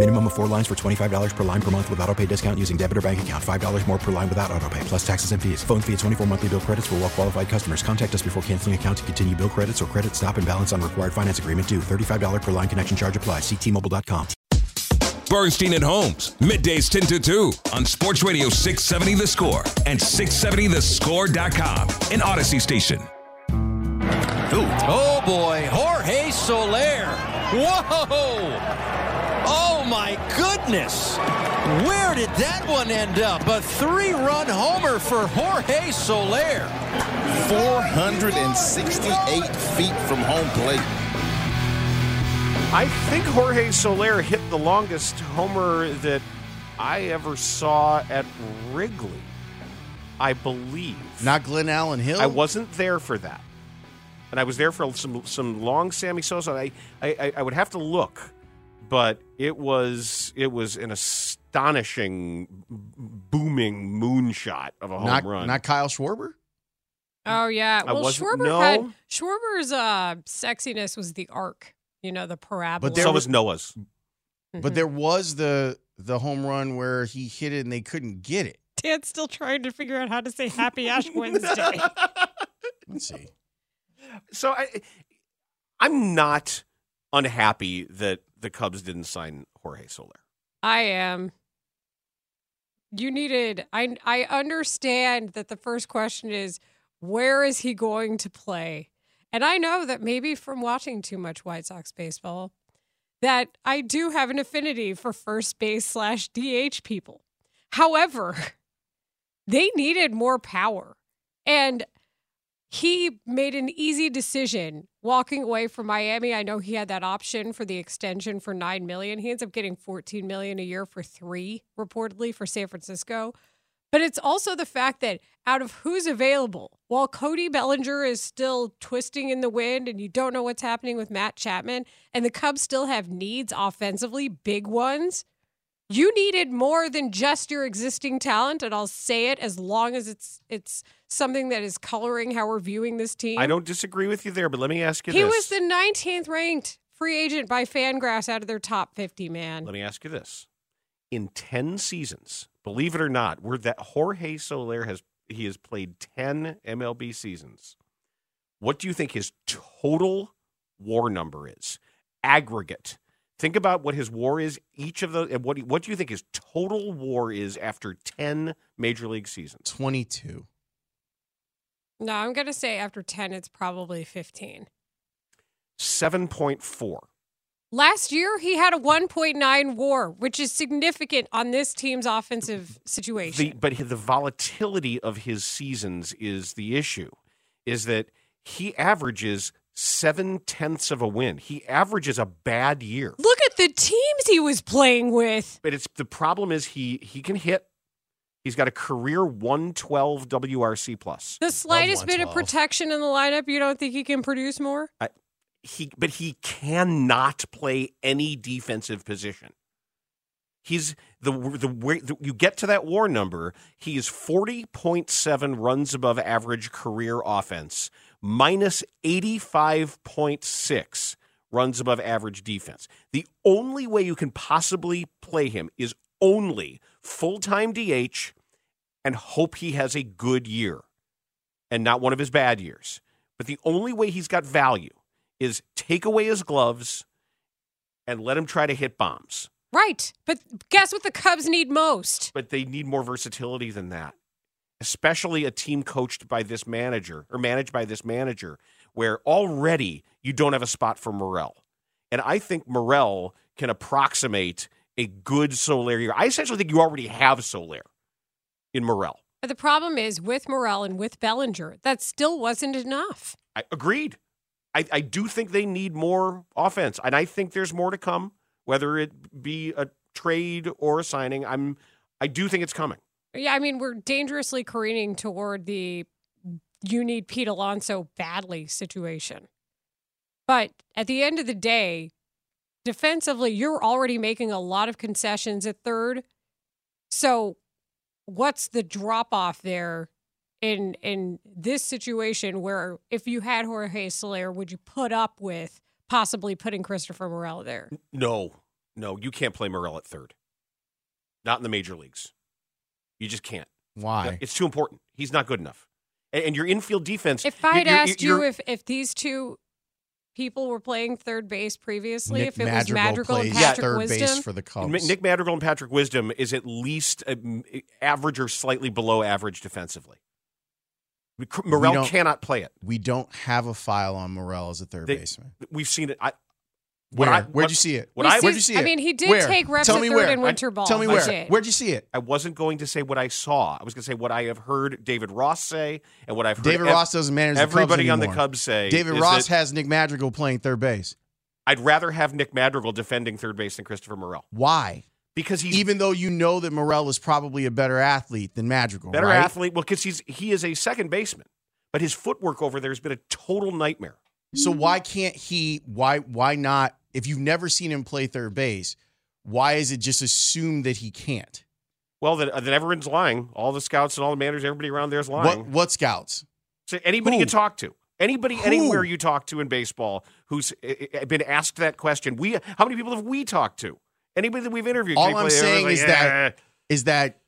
Minimum of four lines for $25 per line per month with auto pay discount using debit or bank account. $5 more per line without auto pay, plus taxes and fees. Phone fee at 24 monthly bill credits for well qualified customers. Contact us before canceling account to continue bill credits or credit stop and balance on required finance agreement due. $35 per line connection charge applies. Ctmobile.com. Bernstein and Holmes, middays 10 to 2 on Sports Radio 670 The Score and 670thescore.com, an Audacy station. Oh boy, Jorge Soler. Whoa! My goodness! Where did that one end up? A three run homer for Jorge Soler. 468 feet from home plate. I think Jorge Soler hit the longest homer that I ever saw at Wrigley. I believe. Not Glenallen Hill. I wasn't there for that, and I was there for some some long Sammy Sosa. I I, I would have to look, but it was it was an astonishing, booming moonshot of a home not, run. Not Kyle Schwarber. Oh yeah. Well, wasn't- Schwarber no. had Schwarber's uh, sexiness was the arc. You know, the parabola. But there so was- was Noah's. But there was the the home run where he hit it and they couldn't get it. Dan's still trying to figure out how to say Happy Ash Wednesday. Let's see. So I, I'm not unhappy that the Cubs didn't sign Jorge Soler. I am. You needed. I I understand that the first question is where is he going to play, and I know that maybe from watching too much White Sox baseball, that I do have an affinity for first base slash DH people. However, they needed more power, and he made an easy decision walking away from Miami. I know he had that option for the extension for 9 million. He ends up getting 14 million a year for 3 reportedly for San Francisco. But it's also the fact that out of who's available, while Cody Bellinger is still twisting in the wind and you don't know what's happening with Matt Chapman and the Cubs still have needs offensively, big ones, you needed more than just your existing talent and I'll say it as long as it's it's something that is coloring how we're viewing this team. I don't disagree with you there, but let me ask you this He this. was the 19th ranked free agent by Fangraphs out of their top 50, man. Let me ask you this: in ten seasons, believe it or not, where that Jorge Soler has he has played ten MLB seasons. What do you think his total WAR number is? Aggregate. Think about what his WAR is each of those. What do you- what do you think his total WAR is after ten major league seasons? Twenty two. No, I'm going to say after 10, it's probably 15. Seven point four. Last year, he had a 1.9 WAR, which is significant on this team's offensive situation. The, but the volatility of his seasons is the issue. Is that he averages seven tenths of a win. He averages a bad year. Look at the teams he was playing with. But it's the problem is he he can hit. He's got a career 112 WRC plus. The slightest bit of protection in the lineup, you don't think he can produce more? He but he cannot play any defensive position. He's the the way the, you get to that WAR number. He is 40.7 runs above average career offense, minus 85.6 runs above average defense. The only way you can possibly play him is only full time DH and hope he has a good year and not one of his bad years. But the only way he's got value is take away his gloves and let him try to hit bombs. Right. But guess what the Cubs need most? But they need more versatility than that, especially a team coached by this manager or managed by this manager, where already you don't have a spot for Morel. And I think Morel can approximate a good Soler year. I essentially think you already have Soler in Morel. But the problem is with Morel and with Bellinger, that still wasn't enough. I agreed. I, I do think they need more offense, and I think there's more to come, whether it be a trade or a signing. I'm I do think it's coming. Yeah, I mean, we're dangerously careening toward the you need Pete Alonso badly situation. But at the end of the day, defensively, you're already making a lot of concessions at third. So what's the drop off there in in this situation where if you had Jorge Soler, would you put up with possibly putting Christopher Morel there? No, no, you can't play Morel at third. Not in the major leagues. You just can't. Why? It's too important. He's not good enough. And, and your infield defense. If I had you're- asked you're- you if if these two people were playing third base previously, Nick if it was Madrigal Madrigal and Patrick third Wisdom, base for the Cubs. Mi- Nick Madrigal and Patrick Wisdom is at least um, average or slightly below average defensively. Morel cannot play it. We don't have a file on Morel as a third They- baseman. We've seen it. I, what Where? I- Where'd what- you see it? What I, see- Where'd you see it? I mean, he did Where? take reps Tell at me third where. in winter ball. Tell me He where. did. Where'd you see it? I wasn't going to say what I saw. I was going to say what I have heard David Ross say and what I've heard. David ev- Ross doesn't manage the Cubs everybody on the. Cubs say. David Ross that has Nick Madrigal playing third base. I'd rather have Nick Madrigal defending third base than Christopher Morel Why? because he's Even though you know that Morel is probably a better athlete than Madrigal, better right? athlete. Well, because he's he is a second baseman, but his footwork over there has been a total nightmare. So why can't he? Why why not? If you've never seen him play third base, why is it just assumed that he can't? Well, that, that everyone's lying. All the scouts and all the managers, everybody around there is lying. What what scouts? So anybody Who? you talk to, anybody Who? anywhere you talk to in baseball who's uh, uh, been asked that question, we how many people have we talked to? Anybody that we've interviewed? All I'm saying everyone's is like, that "Eh." is that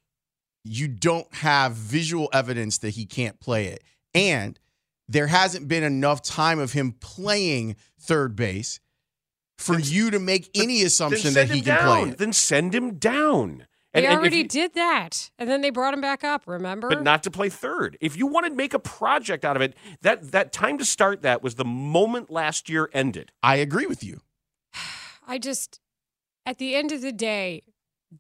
you don't have visual evidence that he can't play it, and there hasn't been enough time of him playing third base for you to make any assumption that he can down. play it. Then send him down. They And- and if already you- did that, and then they brought him back up. Remember? but not to play third. If you want to make a project out of it, that that time to start that was the moment last year ended. I agree with you. I just, at the end of the day,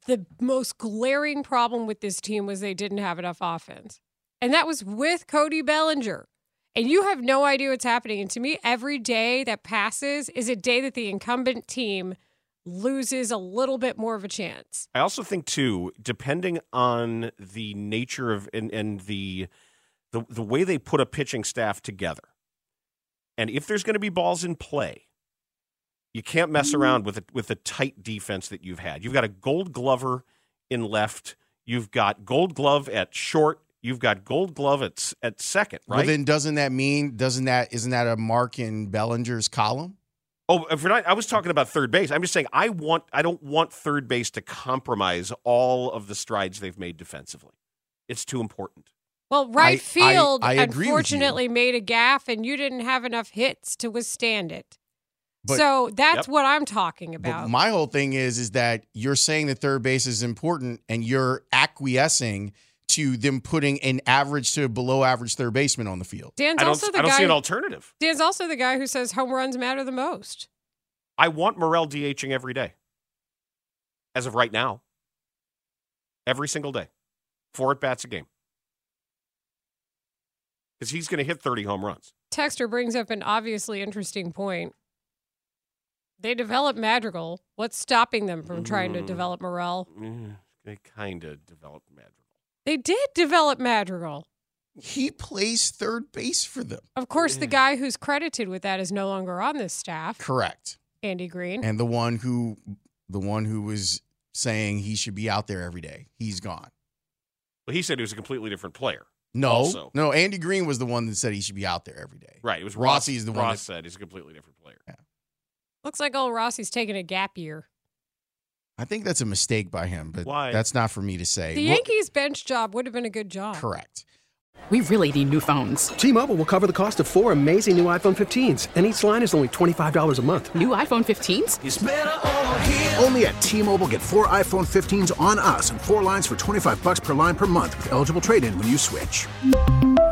the most glaring problem with this team was they didn't have enough offense. And that was with Cody Bellinger. And you have no idea what's happening. And to me, every day that passes is a day that the incumbent team loses a little bit more of a chance. I also think too, depending on the nature of and, and the, the the way they put a pitching staff together, and if there's going to be balls in play, you can't mess mm-hmm. around with a, with the tight defense that you've had. You've got a Gold Glover in left. You've got Gold Glove at short. You've got Gold Glove at at second. Right. Well, then doesn't that mean doesn't that isn't that a mark in Bellinger's column? Oh, uh, if we're not, I was talking about third base. I'm just saying I want I don't want third base to compromise all of the strides they've made defensively. It's too important. Well, right I- field I agree with you. unfortunately made a gaff, and you didn't have enough hits to withstand it. But- so that's Yep. what I'm talking But about. my whole thing is is that you're saying that third base is important and you're acquiescing to them putting an average to below average third baseman on the field. Dan's I don't, also the I don't guy. see an alternative. Dan's also the guy who says home runs matter the most. I want Morel DHing every day. As of right now. Every single day. Four at bats a game. Because he's going to hit 30 home runs. Texter brings up an obviously interesting point. They develop Madrigal. What's stopping them from trying to Mm. develop Morel? Eh, They kind of developed Madrigal. They did develop Madrigal. He plays third base for them. Of course, the mm. guy who's credited with that is no longer on this staff, Correct. Andy Green. And the one who the one who was saying he should be out there every day, he's gone. Well, he said he was a completely different player. No, Also. no. Andy Green was the one that said he should be out there every day. Right. It was Rossi Ross. is the one Ross that- said he's a completely different player. Looks like old Rossi's taking a gap year. I think that's a mistake by him, but Why? that's not for me to say. The Well, Yankees bench job would have been a good job. correct. We really need new phones. T-Mobile will cover the cost of four amazing new iPhone 15s, and each line is only $25 a month. New iPhone 15s? Only at T-Mobile get four iPhone 15s on us and four lines for 25 bucks per line per month with eligible trade-in when you switch.